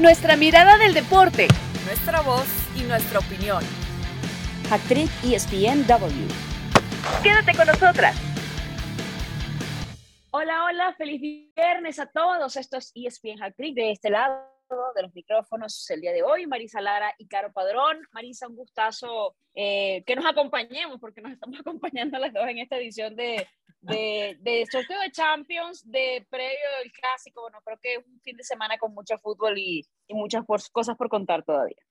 Nuestra mirada del deporte. Nuestra voz y nuestra opinión. Actriz ESPNW. Quédate con nosotras. Hola, hola, feliz viernes a todos. Esto es ESPN Actriz de este lado de los micrófonos el día de hoy, Marisa Lara y Caro Padrón. Marisa, un gustazo eh, que nos acompañemos, porque nos estamos acompañando las dos en esta edición de, de, de sorteo de Champions, de previo del clásico. Bueno, creo que es un fin de semana con mucho fútbol y, y muchas cosas por contar todavía.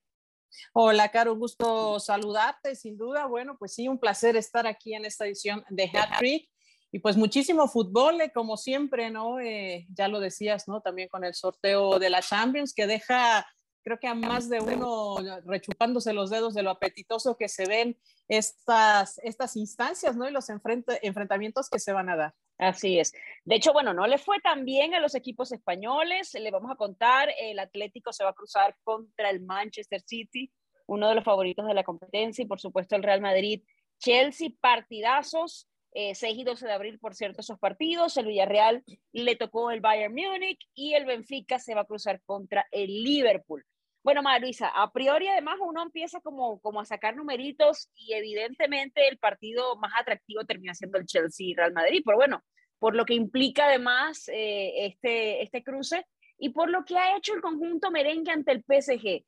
Hola, Caro, un gusto saludarte, sin duda. Bueno, pues sí, un placer estar aquí en esta edición de Hat Trick. Y pues muchísimo fútbol, eh, como siempre, ¿no? Eh, ya lo decías, ¿no? También con el sorteo de la Champions, que deja, creo que a más de uno rechupándose los dedos de lo apetitoso que se ven estas, estas instancias, ¿no? Y los enfrentamientos que se van a dar. Así es. De hecho, bueno, no le fue tan bien a los equipos españoles. Le vamos a contar, el Atlético se va a cruzar contra el Manchester City, uno de los favoritos de la competencia, y por supuesto el Real Madrid. Chelsea, partidazos. 6 eh, y 12 de abril, por cierto, esos partidos. El Villarreal le tocó el Bayern Múnich y el Benfica se va a cruzar contra el Liverpool. Bueno, Marisa, a priori además uno empieza como, como a sacar numeritos y evidentemente el partido más atractivo termina siendo el Chelsea-Real Madrid, pero bueno, por lo que implica además eh, este, este cruce y por lo que ha hecho el conjunto merengue ante el PSG.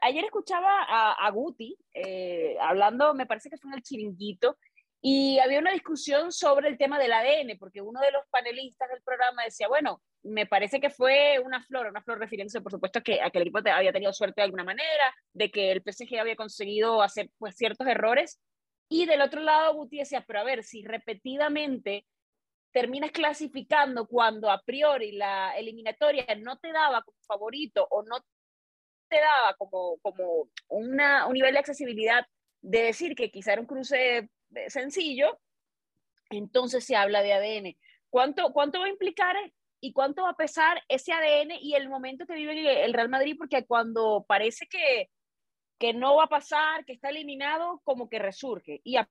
ayer escuchaba a, Guti eh, hablando, me parece que fue en el chiringuito, y había una discusión sobre el tema del ADN, porque uno de los panelistas del programa decía, bueno, me parece que fue una flor, una flor refiriéndose, por supuesto, que, a que el equipo había tenido suerte de alguna manera, de que el PSG había conseguido hacer pues, ciertos errores. Y del otro lado, Guti decía, pero a ver, si repetidamente terminas clasificando cuando a priori la eliminatoria no te daba como favorito o no te daba como, como una, un nivel de accesibilidad de decir que quizá era un cruce sencillo, entonces se habla de ADN. ¿Cuánto, cuánto va a implicar y cuánto va a pesar ese ADN y el momento que vive el Real Madrid? Porque cuando parece que, que no va a pasar, que está eliminado, como que resurge y a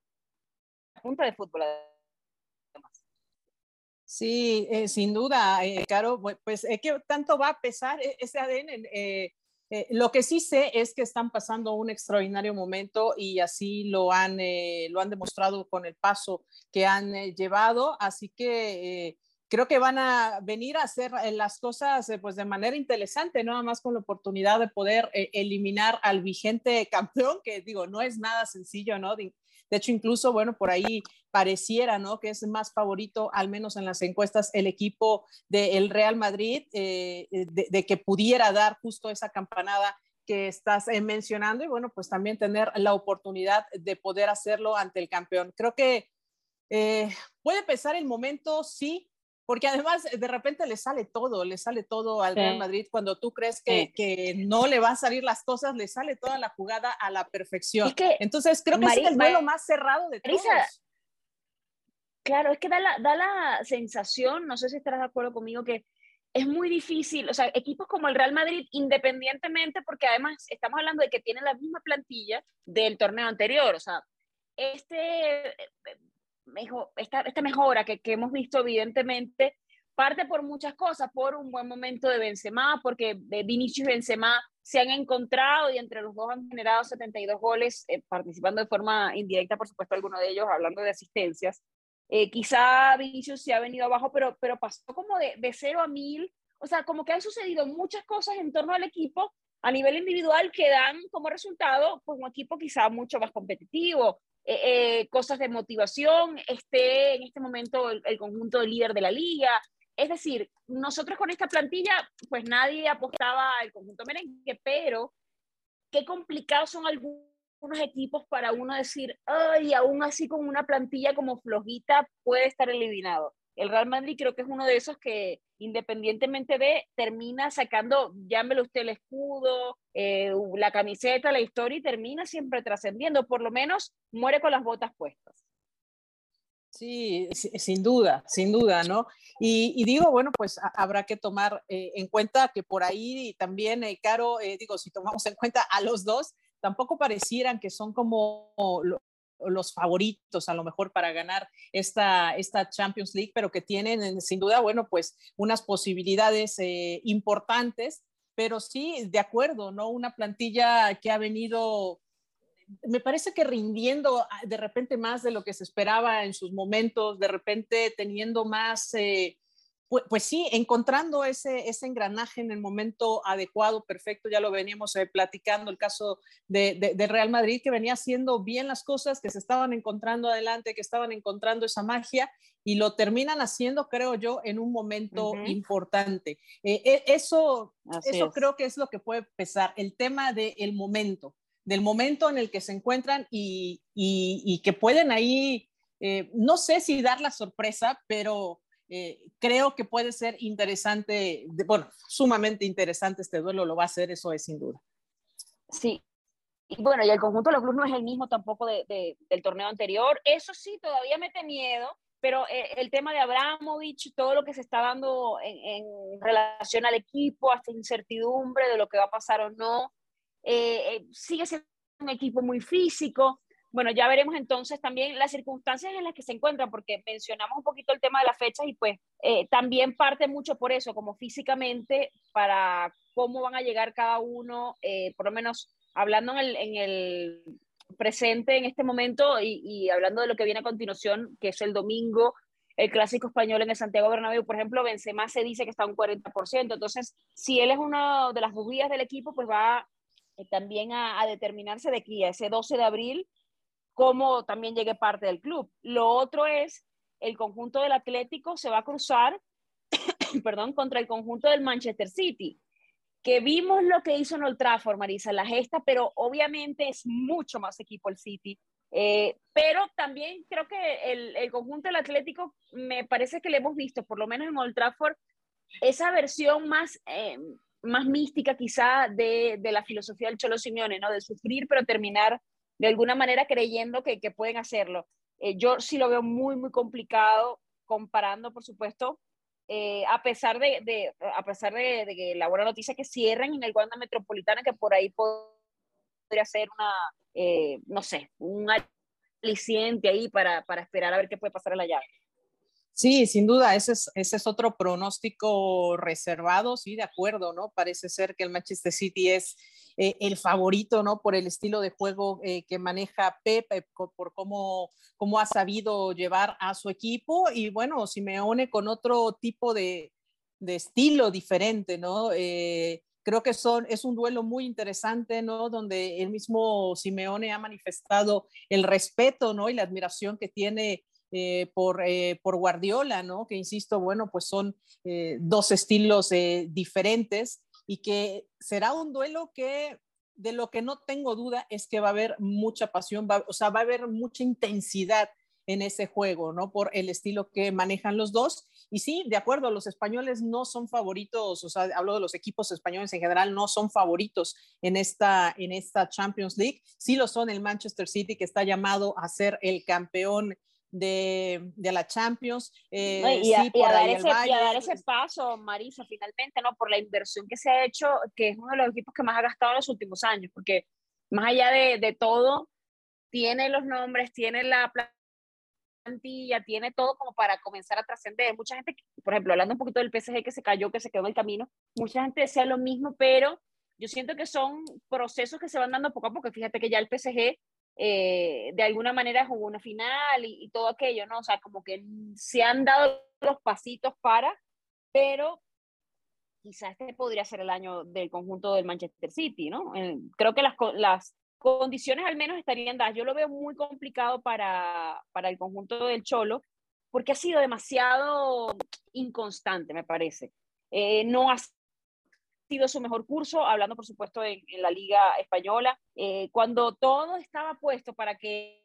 punta de fútbol. Sí, eh, sin duda, eh, Caro, pues es que tanto va a pesar e-, ese ADN. Eh, eh, lo que sí sé es que están pasando un extraordinario momento y así lo han, eh, lo han demostrado con el paso que han eh, llevado, así que creo que van a venir a hacer las cosas pues de manera interesante, nada más con la oportunidad de poder eliminar al vigente campeón, que digo, no es nada sencillo, ¿no? De hecho, incluso, bueno, por ahí pareciera, ¿no? Que es más favorito, al menos en las encuestas, el equipo del Real Madrid, eh, de, que pudiera dar justo esa campanada que estás eh, mencionando y bueno, pues también tener la oportunidad de poder hacerlo ante el campeón. Creo que eh, puede pesar el momento, sí, porque además de repente le sale todo, le sale todo al Real Madrid cuando tú crees que, que, no le van a salir las cosas, le sale toda la jugada a la perfección. Entonces creo que es el duelo más cerrado de todos. Claro, es que da la, da la sensación, no sé si estarás de acuerdo conmigo, que es muy difícil, o sea, equipos como el Real Madrid, independientemente, porque además estamos hablando de que tienen la misma plantilla del torneo anterior, o sea, este mejor, esta, mejora que, hemos visto evidentemente parte por muchas cosas, por un buen momento de Benzema, porque Vinicius y Benzema se han encontrado y entre los dos han generado 72 goles, eh, participando de forma indirecta, por supuesto, algunos de ellos hablando de asistencias. Eh, quizá Vinicius se ha venido abajo, pero, pero pasó como de, de 0 a 1000, o sea, como que han sucedido muchas cosas en torno al equipo a nivel individual que dan como resultado pues, un equipo quizá mucho más competitivo, eh, eh, cosas de motivación, esté en este momento el, conjunto líder de la liga. Es decir, nosotros con esta plantilla, pues nadie apostaba al conjunto merengue, pero qué complicados son algunos equipos para uno decir, ay, aún así con una plantilla como flojita puede estar eliminado. El Real Madrid creo que es uno de esos que independientemente de, termina sacando, llámelo usted el escudo, eh, la camiseta, la historia y termina siempre trascendiendo, por lo menos muere con las botas puestas. Sí, sin duda, sin duda, ¿no? Y, digo, bueno, pues habrá que tomar eh, en cuenta que por ahí también, eh, Caro, digo, si tomamos en cuenta a los dos, tampoco parecieran que son como los favoritos a lo mejor para ganar esta, esta Champions League, pero que tienen sin duda, bueno, pues unas posibilidades eh, importantes pero sí, de acuerdo, ¿no? Una plantilla que ha venido me parece que rindiendo ah, de repente más de lo que se esperaba en sus momentos, de repente teniendo más, eh, pues, sí, encontrando ese, ese engranaje en el momento adecuado, perfecto, ya lo veníamos eh, platicando, el caso de, Real Madrid, que venía haciendo bien las cosas, que se estaban encontrando adelante, que estaban encontrando esa magia y lo terminan haciendo, creo yo, en un momento importante. Eh, e, eso, eso creo que es lo que puede pesar, el tema del momento del momento en el que se encuentran y, que pueden ahí, eh, no sé si dar la sorpresa, pero eh, creo que puede ser interesante, bueno, sumamente interesante este duelo, lo va a hacer, eso es sin duda. Sí. Y bueno, y el conjunto de los clubes no es el mismo tampoco del torneo anterior. Eso sí, todavía mete miedo, pero eh, el tema de Abramovich, todo lo que se está dando en, en, relación al equipo, hasta incertidumbre de lo que va a pasar o no, eh, eh, sigue siendo un equipo muy físico. Bueno, ya veremos entonces también las circunstancias en las que se encuentran, porque mencionamos un poquito el tema de las fechas y pues eh, también parte mucho por eso, como físicamente, para cómo van a llegar cada uno, por lo menos hablando en el, en el, presente en este momento y, hablando de lo que viene a continuación, que es el domingo, el clásico español en Santiago Bernabéu, por ejemplo, Benzema se dice que está un 40%, entonces si él es una de las bujías del equipo, pues va eh, también a, determinarse de aquí a ese 12 de abril cómo también llegue parte del club. Lo otro es el conjunto del Atlético se va a cruzar, perdón, contra el conjunto del Manchester City, que vimos lo que hizo en Old Trafford, Marisa, la gesta, pero obviamente es mucho más equipo el City. Eh, pero también creo que el, el, conjunto del Atlético me parece que le hemos visto, por lo menos en Old Trafford, esa versión más, eh, más mística quizá de, de, la filosofía del Cholo Simeone, ¿no? De sufrir pero terminar de alguna manera creyendo que, que pueden hacerlo. Eh, yo sí lo veo muy, muy complicado comparando, por supuesto, eh, a pesar de, a pesar de, que la buena noticia que cierren en el Wanda Metropolitana, que por ahí podría ser una, eh, no sé, un aliciente ahí para, para esperar a ver qué puede pasar en la llave. Sí, sin duda, ese es, ese es otro pronóstico reservado, sí, de acuerdo, ¿no? Parece ser que el Manchester City es eh, el favorito, ¿no? Por el estilo de juego eh, que maneja Pep, eh, por cómo, cómo ha sabido llevar a su equipo y bueno, Simeone con otro tipo de, de estilo diferente, ¿no? creo que son, es un duelo muy interesante, ¿no? Donde el mismo Simeone ha manifestado el respeto, ¿no? Y la admiración que tiene eh, por, eh, por, Guardiola, ¿no? Que insisto, bueno, pues son eh, dos estilos diferentes y que será un duelo que de lo que no tengo duda es que va a haber mucha pasión, o sea, va a haber mucha intensidad en ese juego, ¿no? Por el estilo que manejan los dos. Y sí, de acuerdo, los españoles no son favoritos, o sea, hablo de los equipos españoles en general, no son favoritos en esta, en esta Champions League. Sí lo son el Manchester City, que está llamado a ser el campeón de, de la Champions. Eh, y, a, dar ese, paso, Marisa, finalmente, ¿no? Por la inversión que se ha hecho, que es uno de los equipos que más ha gastado en los últimos años, porque más allá de, de todo, tiene los nombres, tiene la plantilla, tiene todo como para comenzar a trascender. Mucha gente, por ejemplo, hablando un poquito del PSG que se cayó, que se quedó en el camino, mucha gente decía lo mismo, pero yo siento que son procesos que se van dando poco a poco. Fíjate que ya el PSG eh, de alguna manera jugó una final y, todo aquello, ¿no? O sea, como que se han dado los pasitos para, pero quizás este podría ser el año del conjunto del Manchester City, ¿no? Eh, creo que las, las condiciones al menos estarían dadas. Yo lo veo muy complicado para, para el conjunto del Cholo, porque ha sido demasiado inconstante, me parece. Eh, no ha su mejor curso, hablando por supuesto en, la Liga Española, eh, cuando todo estaba puesto para que,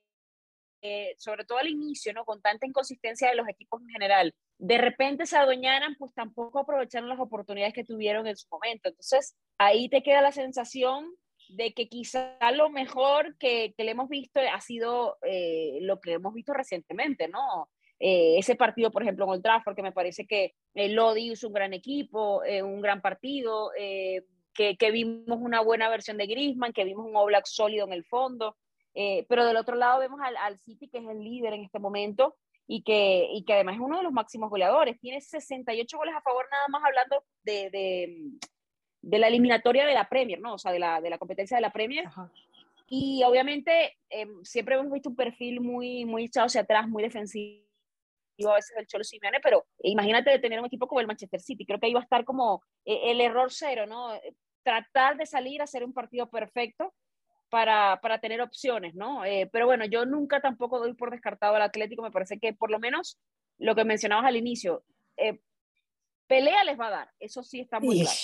eh, sobre todo al inicio, ¿no? con tanta inconsistencia de los equipos en general, de repente se adueñaran, pues tampoco aprovecharon las oportunidades que tuvieron en su momento. Entonces, ahí te queda la sensación de que quizá lo mejor que, que le hemos visto ha sido eh, lo que hemos visto recientemente, ¿no? Eh, ese partido, por ejemplo, en Old Trafford, que me parece que eh, Lodi hizo un gran equipo, eh, un gran partido, que, que, vimos una buena versión de Griezmann, que vimos un Oblak sólido en el fondo, pero del otro lado vemos al, al, City, que es el líder en este momento, y que, y que además es uno de los máximos goleadores, tiene 68 goles a favor nada más hablando de, de, de la eliminatoria de la Premier, ¿no? O sea, de la, de la competencia de la Premier. Y obviamente em, siempre hemos visto un perfil muy, muy echado hacia atrás, muy defensivo a veces el Cholo Simeone, pero imagínate de tener un equipo como el Manchester City. Creo que ahí va a estar como eh, el error cero, ¿no? Tratar de salir a hacer un partido perfecto para, para tener opciones, ¿no? Eh, pero bueno, yo nunca tampoco doy por descartado al Atlético. Me parece que por lo menos lo que mencionabas al inicio, eh, pelea les va a dar, eso sí está muy claro.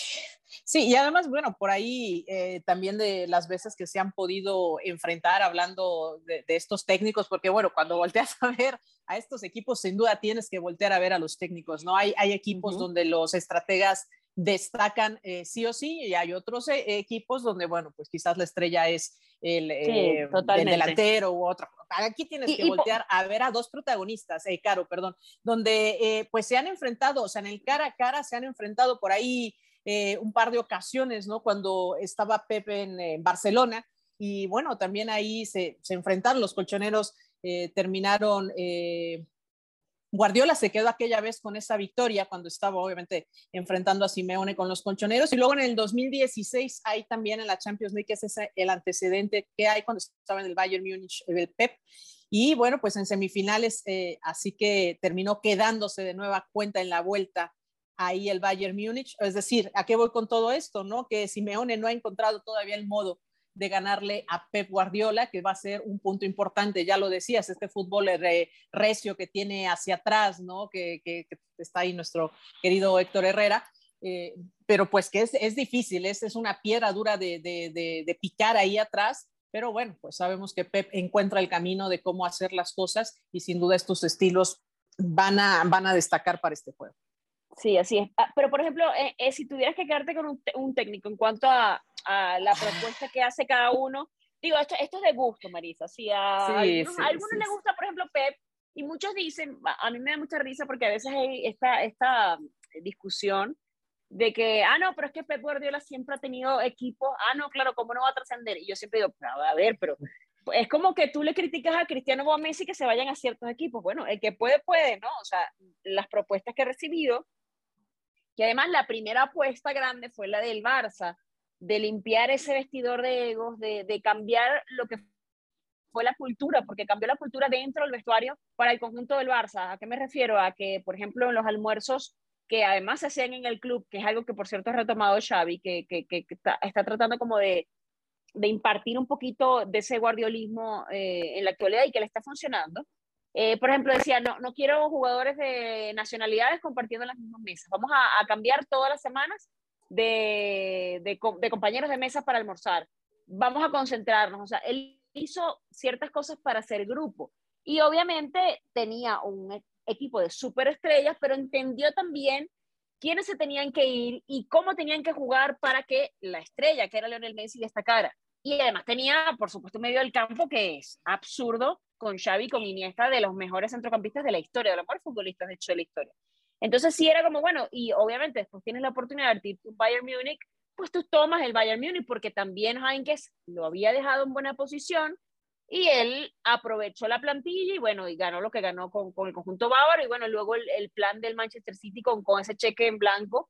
Sí, y además, bueno, por ahí eh, también de las veces que se han podido enfrentar hablando de, estos técnicos, porque bueno, cuando volteas a ver a estos equipos, sin duda tienes que voltear a ver a los técnicos, ¿no? Hay, hay equipos donde los estrategas destacan eh, sí o sí y hay otros eh, equipos donde, bueno, pues quizás la estrella es el, el delantero u otra. Aquí tienes que voltear a ver a dos protagonistas, eh, Caro, perdón, donde pues se han enfrentado, o sea, en el cara a cara se han enfrentado por ahí eh, un par de ocasiones, ¿no? Cuando estaba Pepe en, Barcelona. Y bueno, también ahí se, enfrentaron los colchoneros, eh, terminaron eh, Guardiola se quedó aquella vez con esa victoria cuando estaba obviamente enfrentando a Simeone con los colchoneros y luego en el 2016 hay también en la Champions League es ese el antecedente que hay cuando estaba en el Bayern Múnich el Pep y bueno pues en semifinales así que terminó quedándose de nueva cuenta en la vuelta ahí el Bayern Múnich. Es decir, ¿a qué voy con todo esto? ¿no? Que Simeone no ha encontrado todavía el modo de ganarle a Pep Guardiola, que va a ser un punto importante, ya lo decías, este fútbol recio que tiene hacia atrás, ¿no? Que, está ahí nuestro querido Héctor Herrera, eh, pero pues que es, difícil, es, una piedra dura de, de, de, picar ahí atrás, pero bueno, pues sabemos que Pep encuentra el camino de cómo hacer las cosas y sin duda estos estilos van a, van a destacar para este juego. Sí, así es. Ah, pero, por ejemplo, eh, eh, si tuvieras que quedarte con un, técnico en cuanto a, la propuesta que hace cada uno, digo, esto, esto es de gusto, Marisa. Si a, algunos, les gusta, por ejemplo, Pep, y muchos dicen, a mí me da mucha risa porque a veces hay esta, esta discusión de que, ah, no, pero es que Pep Guardiola siempre ha tenido equipos, ah, no, claro, ¿cómo no va a trascender? Y yo siempre digo, a ver, pero es como que tú le criticas a Cristiano o a Messi que se vayan a ciertos equipos. Bueno, el que puede, puede, ¿no? O sea, las propuestas que he recibido que además la primera apuesta grande fue la del Barça, de limpiar ese vestidor de egos, de, cambiar lo que fue la cultura, porque cambió la cultura dentro del vestuario para el conjunto del Barça. ¿A qué me refiero? A que, por ejemplo, en los almuerzos que además se hacían en el club, que es algo que por cierto ha retomado Xavi, que, está, está, tratando como de, de, impartir un poquito de ese guardiolismo eh, en la actualidad y que le está funcionando, eh, por ejemplo, decía, no, no quiero jugadores de nacionalidades compartiendo las mismas mesas. Vamos a, cambiar todas las semanas de, de, de, compañeros de mesa para almorzar. Vamos a concentrarnos. O sea, él hizo ciertas cosas para hacer grupo. Y obviamente tenía un e, equipo de superestrellas, pero entendió también quiénes se tenían que ir y cómo tenían que jugar para que la estrella, que era Leonel Messi, destacara. Y además tenía, por supuesto, medio del campo que es absurdo con Xavi, con Iniesta, de los mejores centrocampistas de la historia, de los mejores futbolistas, de hecho, de la historia. Entonces sí era como, bueno, y obviamente después tienes la oportunidad de ir a Bayern Múnich, pues tú tomas el Bayern Múnich porque también Heinkes lo había dejado en buena posición y él aprovechó la plantilla y bueno, y ganó lo que ganó con, con el conjunto bávaro y bueno, luego el, el, plan del Manchester City con, con ese cheque en blanco,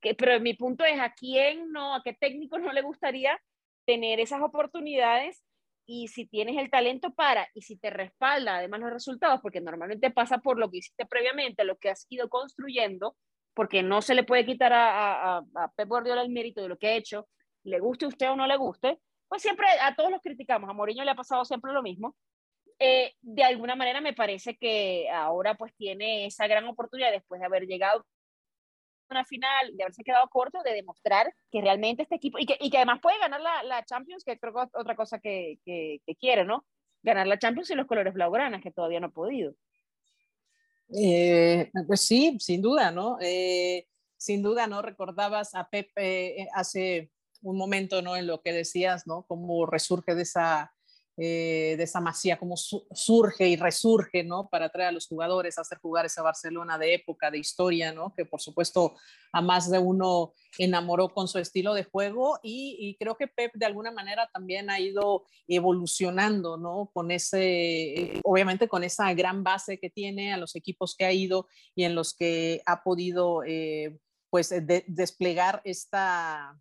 que, pero mi punto es a quién no, a qué técnico no le gustaría tener esas oportunidades y si tienes el talento para y si te respalda además los resultados, porque normalmente pasa por lo que hiciste previamente, lo que has ido construyendo, porque no se le puede quitar a, a, a Pep Guardiola el mérito de lo que ha hecho, le guste a usted o no le guste, pues siempre a todos los criticamos, a Mourinho le ha pasado siempre lo mismo. Eh, de alguna manera me parece que ahora pues tiene esa gran oportunidad después de haber llegado una final, de haberse quedado corto, de demostrar que realmente este equipo, y que, y que además puede ganar la, la, Champions, que creo que es otra cosa que, que, quiere, ¿no? Ganar la Champions y los colores blaugranas, que todavía no ha podido. Eh, pues sí, sin duda, ¿no? Eh, sin duda, ¿no? Recordabas a Pepe eh, hace un momento, ¿no? En lo que decías, ¿no? Cómo resurge de esa eh, de esa masía, cómo surge y resurge, ¿no? Para traer a los jugadores, hacer jugar esa Barcelona de época, de historia, ¿no? Que por supuesto a más de uno enamoró con su estilo de juego y, creo que Pep de alguna manera también ha ido evolucionando, ¿no? Con ese, obviamente con esa gran base que tiene a los equipos que ha ido y en los que ha podido, eh, pues, desplegar esta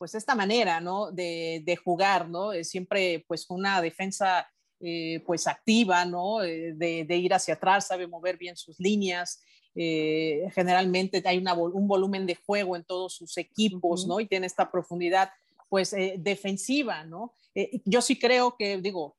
pues esta manera, ¿no? De, de jugar, ¿no? Siempre pues una defensa eh, pues activa, ¿no? Eh, de, de, ir hacia atrás, sabe mover bien sus líneas. Eh, generalmente hay una, un volumen de juego en todos sus equipos, ¿no? Y tiene esta profundidad pues defensiva, ¿no? yo sí creo que, digo,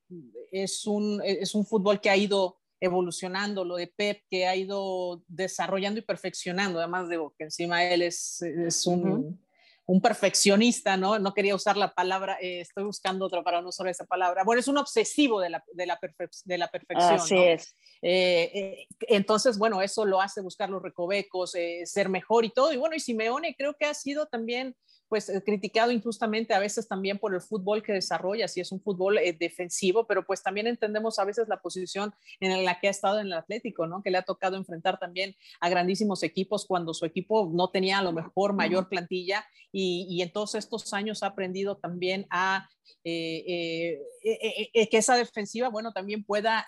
es un, es un fútbol que ha ido evolucionando, lo de Pep, que ha ido desarrollando y perfeccionando, además digo que encima él es, es un, un perfeccionista, ¿no? No quería usar la palabra, eh, estoy buscando otra para no usar esa palabra. Bueno, es un obsesivo de la, de la, de la perfección. Así es. Eh, eh, entonces, bueno, eso lo hace buscar los recovecos, ser mejor y todo. Y bueno, y Simeone creo que ha sido también pues eh, criticado injustamente a veces también por el fútbol que desarrolla, si es un fútbol eh, defensivo, pero pues también entendemos a veces la posición en la que ha estado en el Atlético, ¿no? Que le ha tocado enfrentar también a grandísimos equipos cuando su equipo no tenía a lo mejor mayor plantilla y, y en todos estos años ha aprendido también a eh, que esa defensiva, bueno, también pueda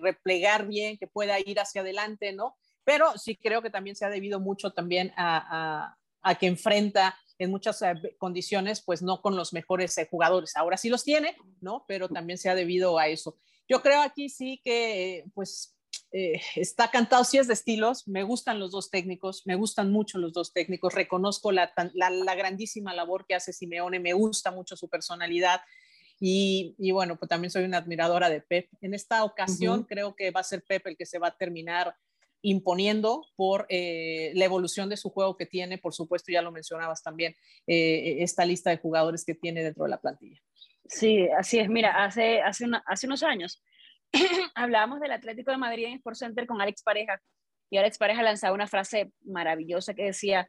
replegar bien, que pueda ir hacia adelante, ¿no? Pero sí creo que también se ha debido mucho también a, a, a que enfrenta en muchas eh, condiciones, pues no con los mejores eh, jugadores. Ahora sí los tiene, ¿no? Pero también se ha debido a eso. Yo creo aquí sí que, pues, eh, está cantado, sí es de estilos, me gustan los dos técnicos, me gustan mucho los dos técnicos, reconozco la, la, grandísima labor que hace Simeone, me gusta mucho su personalidad. Y, y, bueno, pues también soy una admiradora de Pep. En esta ocasión creo que va a ser Pep el que se va a terminar imponiendo por eh, la evolución de su juego que tiene, por supuesto, ya lo mencionabas también, eh, esta lista de jugadores que tiene dentro de la plantilla. Sí, así es. Mira, hace, hace, unos años hablábamos del Atlético de Madrid en Sport Center con Alex Pareja y Alex Pareja lanzaba una frase maravillosa que decía,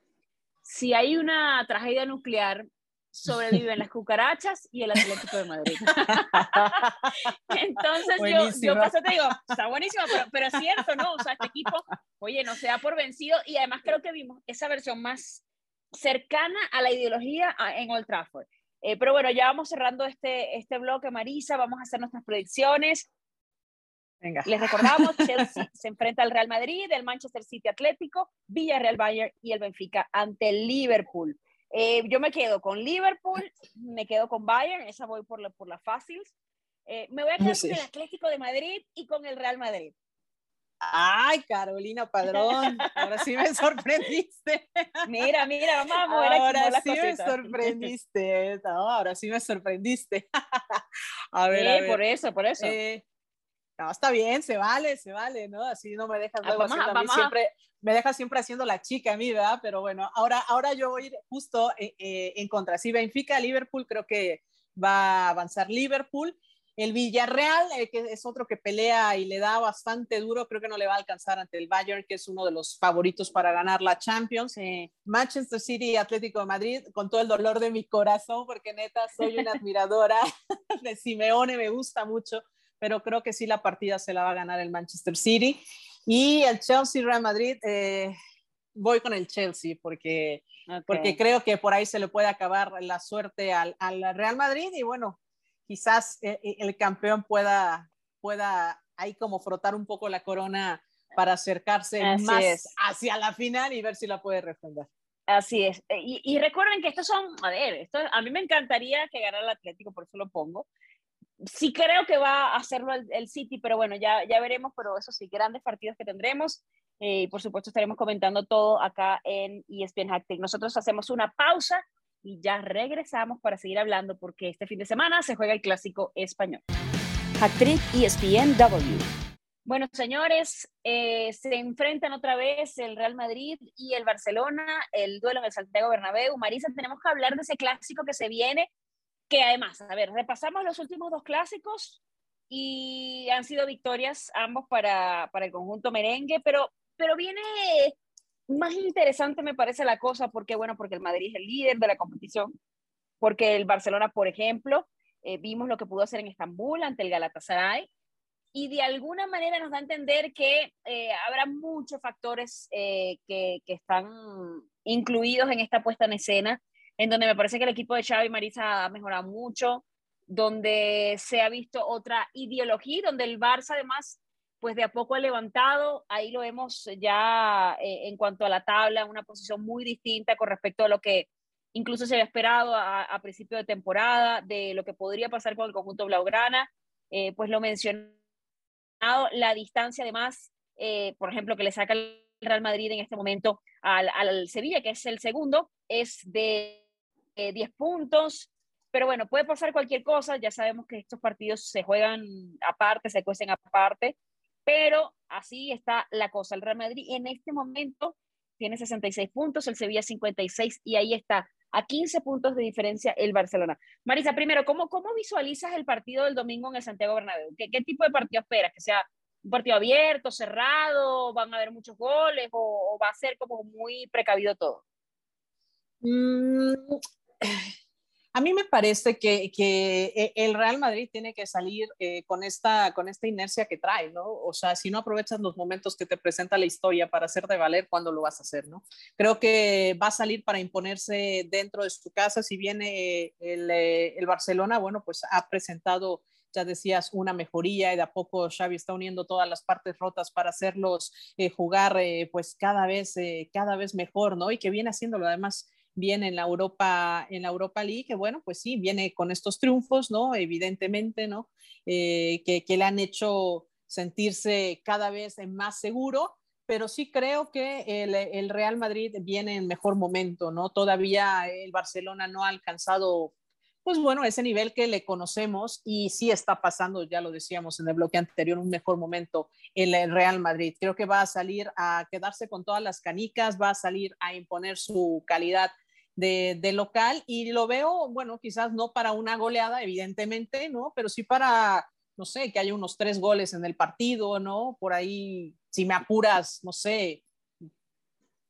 si hay una tragedia nuclear, sobreviven las cucarachas y el Atlético de Madrid. Entonces yo, yo te digo, está buenísimo, pero, pero es cierto, ¿no? O sea, este equipo, oye, no se da por vencido y además creo que vimos esa versión más cercana a la ideología en Old Trafford. Eh, pero bueno, ya vamos cerrando este, este bloque, Marisa, vamos a hacer nuestras predicciones. Venga. Les recordamos, Chelsea se enfrenta al Real Madrid, el Manchester City Atlético, Villarreal Bayern y el Benfica ante el Liverpool. Eh, yo me quedo con Liverpool, me quedo con Bayern, esa voy por la, por la fácil. Eh, me voy a quedar con el Atlético de Madrid y con el Real Madrid. Ay, Carolina Padrón, ahora sí me sorprendiste. Mira, mira, vamos ahora sí me sorprendiste. ahora sí me sorprendiste. a ver, a ver. por eso, por eso. Eh, no, está bien, se vale, se vale, ¿no? Así no me dejas ah, luego vamos, siempre, me dejas siempre haciendo la chica a mí, ¿verdad? Pero bueno, ahora, ahora yo voy a ir justo eh, eh, en contra. Si Benfica, Liverpool, creo que va a avanzar Liverpool. El Villarreal, eh, que es otro que pelea y le da bastante duro, creo que no le va a alcanzar ante el Bayern, que es uno de los favoritos para ganar la Champions. Manchester City y Atlético de Madrid, con todo el dolor de mi corazón, porque neta soy una admiradora de Simeone, me gusta mucho pero creo que sí la partida se la va a ganar el Manchester City. Y el Chelsea Real Madrid, eh, voy con el Chelsea porque, porque creo que por ahí se le puede acabar la suerte al, al Real Madrid y bueno, quizás eh, eh, el campeón pueda, pueda ahí como frotar un poco la corona para acercarse más hacia la final y ver si la puede refrendar. Así es. Y, y, recuerden que estos son, a ver, esto, a mí me encantaría que ganara el Atlético, por eso lo pongo, sí creo que va a hacerlo el, City, pero bueno, ya, ya veremos, pero eso sí, grandes partidos que tendremos. Eh, y por supuesto estaremos comentando todo acá en ESPN Hacktick. Nosotros hacemos una pausa y ya regresamos para seguir hablando porque este fin de semana se juega el clásico español. Hacktrick ESPNW. Bueno, señores, eh, se enfrentan otra vez el Real Madrid y el Barcelona, el duelo en el Santiago Bernabéu. Marisa, tenemos que hablar de ese clásico que se viene que además, a ver, repasamos los últimos dos clásicos y han sido victorias ambos para, para el conjunto merengue, pero, pero viene más interesante me parece la cosa porque, bueno, porque el Madrid es el líder de la competición, porque el Barcelona, por ejemplo, eh, vimos lo que pudo hacer en Estambul ante el Galatasaray y de alguna manera nos da a entender que eh, habrá muchos factores eh, que, que, están incluidos en esta puesta en escena en donde me parece que el equipo de Xavi Marisa ha mejorado mucho, donde se ha visto otra ideología, donde el Barça además, pues de a poco ha levantado, ahí lo vemos ya eh, en cuanto a la tabla, una posición muy distinta con respecto a lo que incluso se había esperado a, principio de temporada de lo que podría pasar con el conjunto Blaugrana, eh, pues lo mencionado, la distancia además, eh, por ejemplo, que le saca el Real Madrid en este momento al, al Sevilla, que es el segundo, es de 10 puntos, pero bueno, puede pasar cualquier cosa, ya sabemos que estos partidos se juegan aparte, se cuecen aparte, pero así está la cosa. El Real Madrid en este momento tiene 66 puntos, el Sevilla 56 y ahí está, a 15 puntos de diferencia el Barcelona. Marisa, primero, ¿cómo, cómo visualizas el partido del domingo en el Santiago Bernabéu? ¿Qué, qué tipo de partido esperas? ¿Que sea un partido abierto, cerrado, van a haber muchos goles o, va a ser como muy precavido todo? Mm, a mí me parece que, que, el Real Madrid tiene que salir eh, con, esta, con esta inercia que trae, ¿no? O sea, si no aprovechas los momentos que te presenta la historia para hacer de valer, ¿cuándo lo vas a hacer, no? Creo que va a salir para imponerse dentro de su casa. Si viene el, eh, el Barcelona, bueno, pues ha presentado ya decías, una mejoría y de a poco Xavi está uniendo todas las partes rotas para hacerlos eh, jugar pues cada vez, cada vez mejor, ¿no? Y que viene haciéndolo además viene en la Europa, en la Europa League, que bueno, pues sí, viene con estos triunfos, ¿no? Evidentemente, ¿no? Eh, que, que, le han hecho sentirse cada vez más seguro, pero sí creo que el, el, Real Madrid viene en mejor momento, ¿no? Todavía el Barcelona no ha alcanzado, pues bueno, ese nivel que le conocemos y sí está pasando, ya lo decíamos en el bloque anterior, un mejor momento en el Real Madrid. Creo que va a salir a quedarse con todas las canicas, va a salir a imponer su calidad de, local y lo veo, bueno, quizás no para una goleada, evidentemente, ¿no? Pero sí para, no sé, que haya unos tres goles en el partido, ¿no? Por ahí, si me apuras, no sé.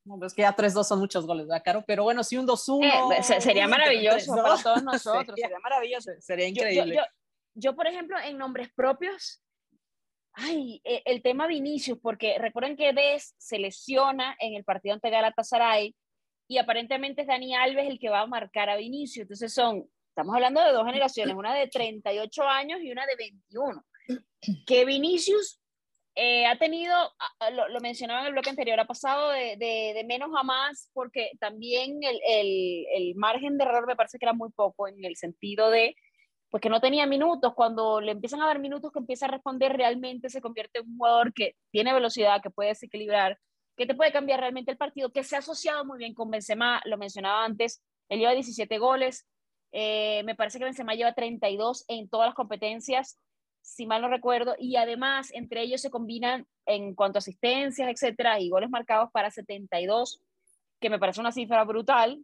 No, es que ya 3-2 son muchos goles, ¿verdad, Caro? Pero bueno, si un 2-1. Eh, sería maravilloso para todos nosotros, sería, maravilloso. Sería increíble. Yo, por ejemplo, en nombres propios, ay, e, el tema Vinicius, porque recuerden que Des se lesiona en el partido ante Galatasaray y aparentemente es Dani Alves el que va a marcar a Vinicius. Entonces son, estamos hablando de dos generaciones, una de 38 años y una de 21. Que Vinicius eh, ha tenido, lo, lo, mencionaba en el bloque anterior, ha pasado de, de, menos a más porque también el, el, el, margen de error me parece que era muy poco en el sentido de pues que no tenía minutos, cuando le empiezan a dar minutos que empieza a responder realmente se convierte en un jugador que tiene velocidad, que puede desequilibrar, que te puede cambiar realmente el partido, que se ha asociado muy bien con Benzema, lo mencionaba antes, él lleva 17 goles, eh, me parece que Benzema lleva 32 en todas las competencias, si mal no recuerdo, y además entre ellos se combinan en cuanto a asistencias, etcétera, y goles marcados para 72, que me parece una cifra brutal.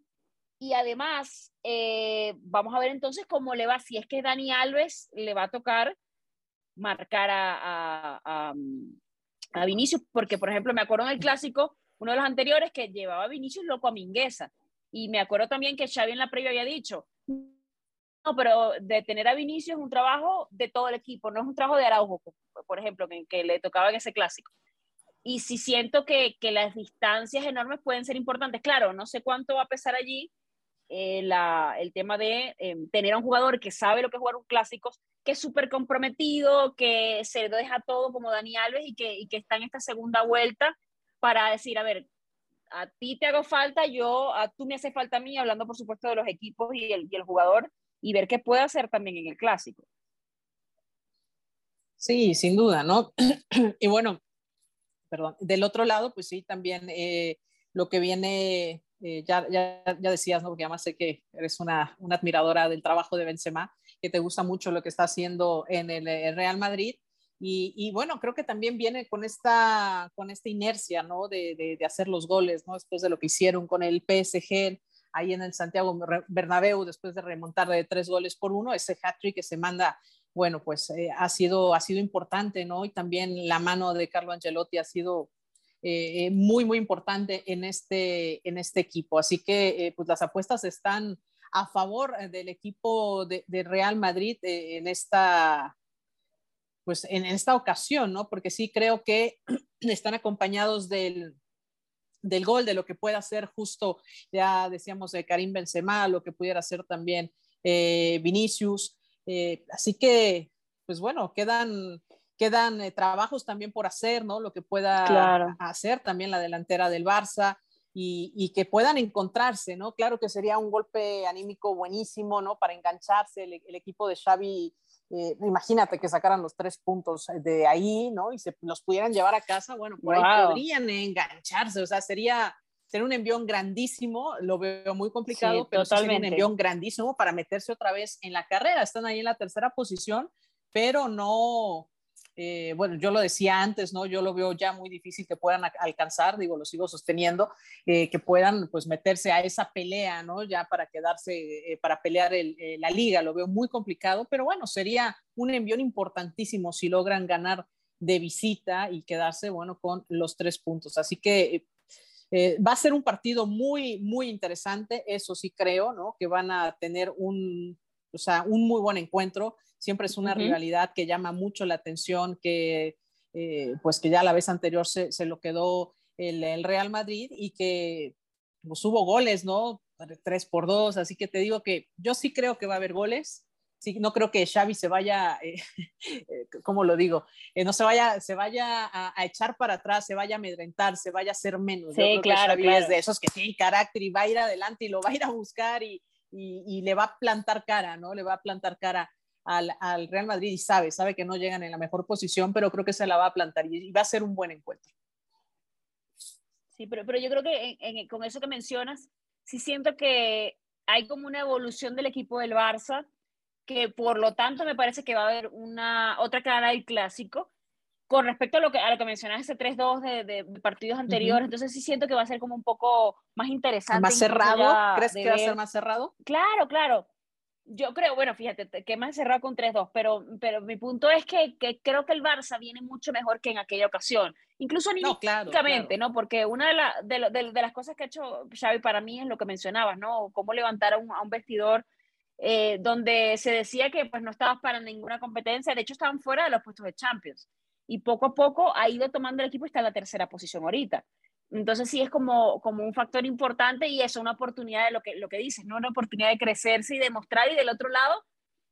Y además, eh, vamos a ver entonces cómo le va, si es que Dani Alves le va a tocar marcar a, a Vinicius, porque por ejemplo me acuerdo en el clásico, uno de los anteriores que llevaba a Vinicius loco a Mingueza, y me acuerdo también que Xavi en la previa había dicho, no, pero de tener a Vinicius es un trabajo de todo el equipo, no es un trabajo de Araujo, por ejemplo, que, le tocaba en ese clásico. Y si siento que, que las distancias enormes pueden ser importantes, claro, no sé cuánto va a pesar allí, eh, la, el tema de eh, tener a un jugador que sabe lo que jugar un clásico, que es súper comprometido, que se deja todo como Dani Alves y que, que está en esta segunda vuelta para decir, a ver, a ti te hago falta, yo, a tú me hace falta a mí, hablando por supuesto de los equipos y el, y el jugador, y ver qué puede hacer también en el clásico. Sí, sin duda, ¿no? y bueno, perdón, del otro lado, pues sí, también eh, lo que viene eh, ya, ya, ya, decías, ¿no? porque además sé que eres una, una, admiradora del trabajo de Benzema, que te gusta mucho lo que está haciendo en el, eh, Real Madrid. Y, bueno, creo que también viene con esta, con esta inercia, ¿no? De, de, hacer los goles, ¿no? Después de lo que hicieron con el PSG ahí en el Santiago Bernabéu, después de remontar de tres goles por uno, ese hat-trick que se manda, bueno, pues eh, ha, sido, ha sido importante, ¿no? Y también la mano de Carlo Ancelotti ha sido eh, muy, muy importante en este, en este equipo. Así que pues las apuestas están a favor eh, del equipo de, de Real Madrid en esta pues en esta ocasión, ¿no? Porque sí creo que están acompañados del, del gol, de lo que pueda hacer justo, ya decíamos de Karim Benzema, lo que pudiera hacer también Vinicius. así que, pues bueno, quedan quedan eh, trabajos también por hacer, ¿no? Lo que pueda hacer también la delantera del Barça. Y, que puedan encontrarse, ¿no? Claro que sería un golpe anímico buenísimo, ¿no? Para engancharse el, equipo de Xavi. Eh, imagínate que sacaran los tres puntos de ahí, ¿no? Y se los pudieran llevar a casa, bueno, por ahí podrían engancharse, o sea, sería, sería un envión grandísimo, lo veo muy complicado, pero sería un envión grandísimo para meterse otra vez en la carrera. Están ahí en la tercera posición, pero no, eh, bueno, yo lo decía antes, ¿no? Yo lo veo ya muy difícil que puedan alcanzar, digo, lo sigo sosteniendo, eh, que puedan pues meterse a esa pelea, ¿no? Ya para quedarse, eh, para pelear la liga, lo veo muy complicado, pero bueno, sería un envión importantísimo si logran ganar de visita y quedarse, bueno, con los tres puntos. Así que va a ser un partido muy, muy interesante, eso sí creo, ¿no? Que van a tener un, o sea, un muy buen encuentro siempre es una rivalidad que llama mucho la atención, que eh, pues que ya la vez anterior se, se lo quedó el, Real Madrid y que pues, hubo goles, ¿no? Tres por dos, así que te digo que yo sí creo que va a haber goles. Sí, no creo que Xavi se vaya, eh, eh ¿cómo lo digo? Eh, no se vaya, se vaya a, echar para atrás, se vaya a amedrentar, se vaya a hacer menos. Sí, claro, que Xavi es de esos que tienen carácter y va a ir adelante y lo va a ir a buscar y, y, le va a plantar cara, ¿no? Le va a plantar cara al, al, Real Madrid y sabe, sabe que no llegan en la mejor posición, pero creo que se la va a plantar y, va a ser un buen encuentro. Sí, pero, pero yo creo que con eso que mencionas, sí siento que hay como una evolución del equipo del Barça, que por lo tanto me parece que va a haber una otra cara del clásico. Con respecto a lo que, a lo que mencionaste, 3-2 de, de, partidos anteriores, entonces sí siento que va a ser como un poco más interesante. ¿Más cerrado? ¿Crees que va a ser más cerrado? Claro, claro yo creo, bueno, fíjate, que más cerrado con 3-2, pero, pero mi punto es que, que, creo que el Barça viene mucho mejor que en aquella ocasión, incluso anímicamente, no, Porque una de, de, de, las cosas que ha hecho Xavi para mí es lo que mencionabas, ¿no? Cómo levantar a un, a un vestidor eh, donde se decía que pues no estabas para ninguna competencia, de hecho estaban fuera de los puestos de Champions, y poco a poco ha ido tomando el equipo y está en la tercera posición ahorita. Entonces sí es como, como un factor importante y eso, una oportunidad de lo que, lo que dices, ¿no? Una oportunidad de crecerse y demostrar y del otro lado,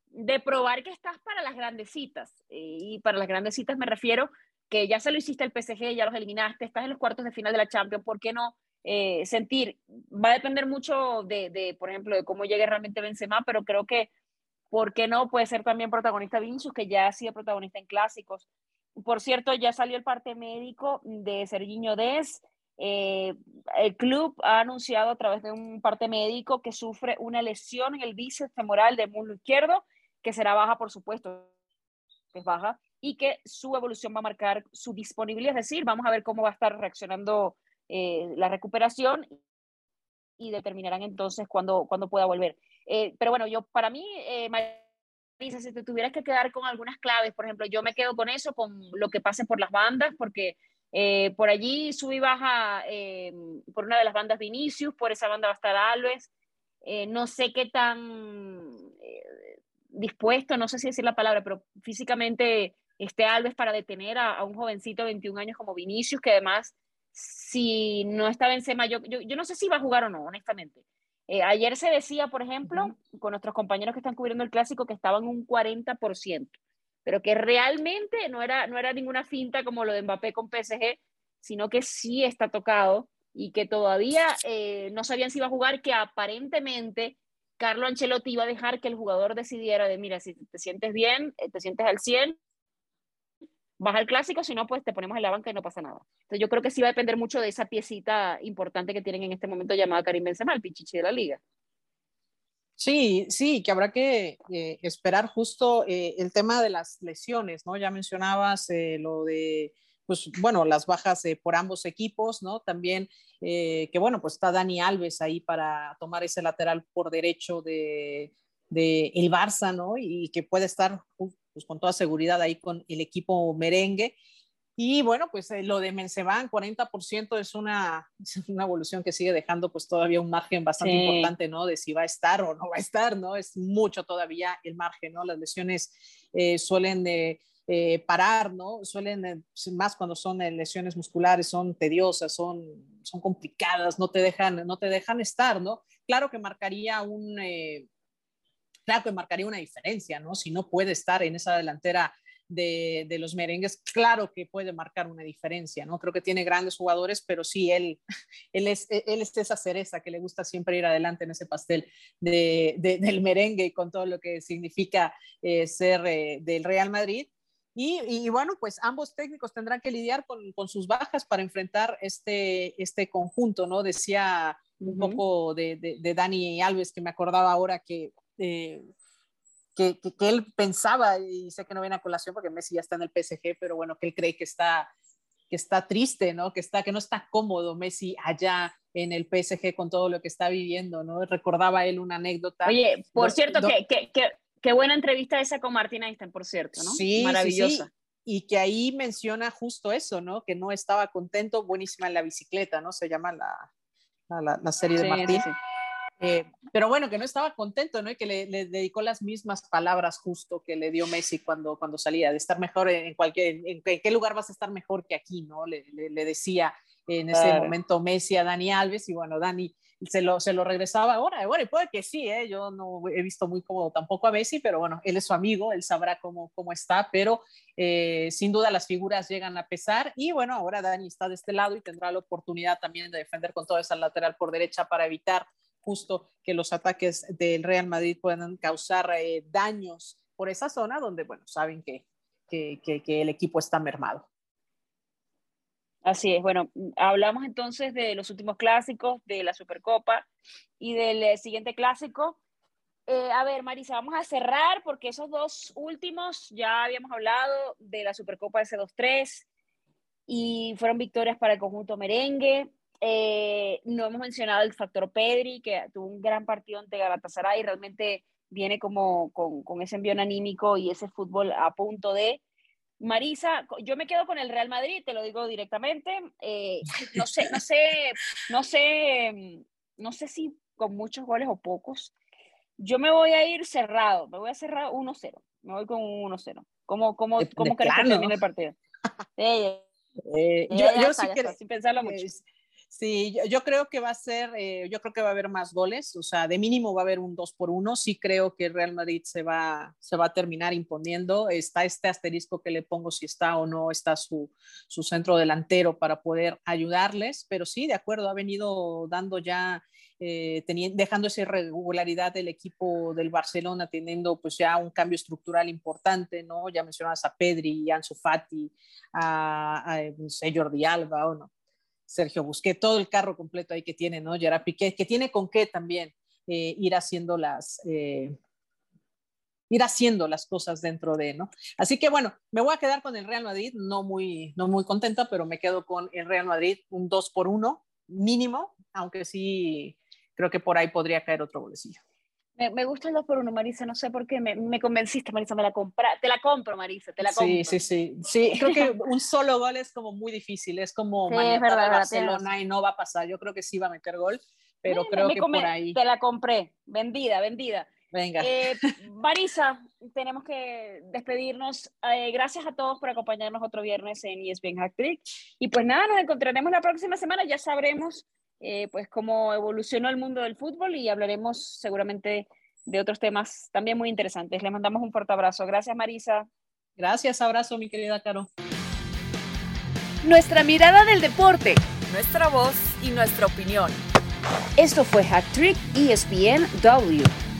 de probar que estás para las grandes citas. Y para las grandes citas me refiero que ya se lo hiciste el PSG, ya los eliminaste, estás en los cuartos de final de la Champions, ¿por qué no eh, sentir? Va a depender mucho de, de, por ejemplo, de cómo llegue realmente Benzema, pero creo que, ¿por qué no? Puede ser también protagonista Vinicius, que ya ha sido protagonista en clásicos. Por cierto, ya salió el parte médico de Serginho Dez, eh, el club ha anunciado a través de un parte médico que sufre una lesión en el bíceps femoral del muslo izquierdo, que será baja, por supuesto, es baja, y que su evolución va a marcar su disponibilidad. Es decir, vamos a ver cómo va a estar reaccionando eh, la recuperación y determinarán entonces cuándo, cuándo pueda volver. Eh, pero bueno, yo para mí, Marisa, si te tuvieras que quedar con algunas claves, por ejemplo, yo me quedo con eso, con lo que pase por las bandas, porque eh, por allí sube y baja eh, por una de las bandas Vinicius, por esa banda va a estar Alves. Eh, no sé qué tan dispuesto, no sé si decir la palabra, pero físicamente esté Alves para detener a, un jovencito de 21 años como Vinicius, que además, si no está Benzema, yo, yo, yo no sé si va a jugar o no, honestamente. Ayer se decía, por ejemplo, con nuestros compañeros que están cubriendo el clásico, que estaban un 40% pero que realmente no era, no era ninguna finta como lo de Mbappé con PSG, sino que sí está tocado y que todavía eh, no sabían si iba a jugar, que aparentemente Carlo Ancelotti iba a dejar que el jugador decidiera de, mira, si te sientes bien, eh, te sientes al 100, vas al clásico, si no, pues te ponemos en la banca y no pasa nada. Entonces yo creo que sí va a depender mucho de esa piecita importante que tienen en este momento llamada Karim Benzema, el pichichi de la liga. Sí, sí, que habrá que eh, esperar justo eh, el tema de las lesiones, ¿no? Ya mencionabas eh, lo de, pues bueno, las bajas por ambos equipos, ¿no? También que, bueno, pues está Dani Alves ahí para tomar ese lateral por derecho de, de el Barça, ¿no? Y que puede estar pues, con toda seguridad ahí con el equipo merengue. Y bueno, pues eh, lo de Menseban, 40% es una, una evolución que sigue dejando pues todavía un margen bastante importante, ¿no? De si va a estar o no va a estar, ¿no? Es mucho todavía el margen, ¿no? Las lesiones eh, suelen de, eh, parar, ¿no? Suelen, más cuando son lesiones musculares, son tediosas, son, son complicadas, no te, dejan, no te dejan estar, ¿no? Claro que marcaría un... claro que marcaría una diferencia, ¿no? Si no puede estar en esa delantera de, de, los merengues, claro que puede marcar una diferencia, ¿no? Creo que tiene grandes jugadores, pero sí, él, él, es, él es esa cereza que le gusta siempre ir adelante en ese pastel de, de, del merengue y con todo lo que significa eh, ser eh, del Real Madrid. Y, y, bueno, pues ambos técnicos tendrán que lidiar con, con, sus bajas para enfrentar este, este conjunto, ¿no? Decía un poco de, de, de, Dani Alves, que me acordaba ahora que, eh, que, que, que, él pensaba, y sé que no viene a colación porque Messi ya está en el PSG, pero bueno, que él cree que está, que está triste, ¿no? Que, está, que no está cómodo Messi allá en el PSG con todo lo que está viviendo, ¿no? Recordaba él una anécdota. Oye, por do, cierto, do, que, que, que, qué buena entrevista esa con Martín Einstein, por cierto, ¿no? Sí, maravillosa. Sí, sí. Y que ahí menciona justo eso, ¿no? Que no estaba contento, buenísima en la bicicleta, ¿no? Se llama la, la, la serie de Martín. Eh, pero bueno, que no estaba contento, ¿no? Y que le, le, dedicó las mismas palabras justo que le dio Messi cuando, cuando salía, de estar mejor en cualquier, en, en qué lugar vas a estar mejor que aquí, ¿no? Le, le, le decía en ese claro. momento Messi a Dani Alves y bueno, Dani se lo, se lo regresaba ahora, bueno, y puede que sí, ¿eh? yo no he visto muy cómodo tampoco a Messi, pero bueno, él es su amigo, él sabrá cómo, cómo está, pero eh, sin duda las figuras llegan a pesar y bueno, ahora Dani está de este lado y tendrá la oportunidad también de defender con toda esa lateral por derecha para evitar justo que los ataques del Real Madrid puedan causar eh, daños por esa zona donde, bueno, saben que, que, que, el equipo está mermado. Así es, bueno, hablamos entonces de los últimos clásicos, de la Supercopa y del eh, siguiente clásico. Eh, a ver, Marisa, vamos a cerrar porque esos dos últimos ya habíamos hablado de la Supercopa de C2-3 y fueron victorias para el conjunto merengue. Eh, no hemos mencionado el factor Pedri, que tuvo un gran partido ante Galatasaray y realmente viene como con, con ese envión anímico y ese fútbol a punto de. Marisa, yo me quedo con el Real Madrid, te lo digo directamente. Eh, no sé, no sé, no sé, no sé si con muchos goles o pocos. Yo me voy a ir cerrado, me voy a cerrar 1-0. Me voy con un 1-0. ¿Cómo, cómo, cómo crees que termine el partido? Eh, eh, yo, yo está, sí está, sin pensarlo mucho. Sí, yo, creo que va a ser, eh, yo creo que va a haber más goles, o sea, de mínimo va a haber un 2 por 1. Sí creo que el Real Madrid se va, se va a terminar imponiendo. Está este asterisco que le pongo si está o no está su, su centro delantero para poder ayudarles, pero sí, de acuerdo, ha venido dando ya, eh, teniendo, dejando esa irregularidad del equipo del Barcelona, teniendo pues ya un cambio estructural importante, ¿no? Ya mencionabas a Pedri, a Ansu Fati, a, a, a Jordi Alba, ¿o no? Sergio Busqué, todo el carro completo ahí que tiene, ¿no? Gerard Piqué, que tiene con qué también eh, ir haciendo las, eh, ir haciendo las cosas dentro de, ¿no? Así que bueno, me voy a quedar con el Real Madrid, no muy, no muy contenta, pero me quedo con el Real Madrid, un 2 por 1 mínimo, aunque sí creo que por ahí podría caer otro golecillo. Me, me, gusta el 2 por 1 Marisa, no sé por qué, me, me, convenciste, Marisa, me la compra, te la compro, Marisa, te la compro. Sí, sí, sí, sí, creo que un solo gol es como muy difícil, es como sí, es verdad, Barcelona y no va a pasar, yo creo que sí va a meter gol, pero sí, creo que come, por ahí. Te la compré, vendida, vendida. Venga. Eh, Marisa, tenemos que despedirnos. Eh, gracias a todos por acompañarnos otro viernes en ESPN Hack Trick. Y pues nada, nos encontraremos la próxima semana, ya sabremos eh, pues cómo evolucionó el mundo del fútbol y hablaremos seguramente de otros temas también muy interesantes. Les mandamos un fuerte abrazo. Gracias, Marisa. Gracias, abrazo, mi querida Caro. Nuestra mirada del deporte, nuestra voz y nuestra opinión. Esto fue Hack Trick ESPN W.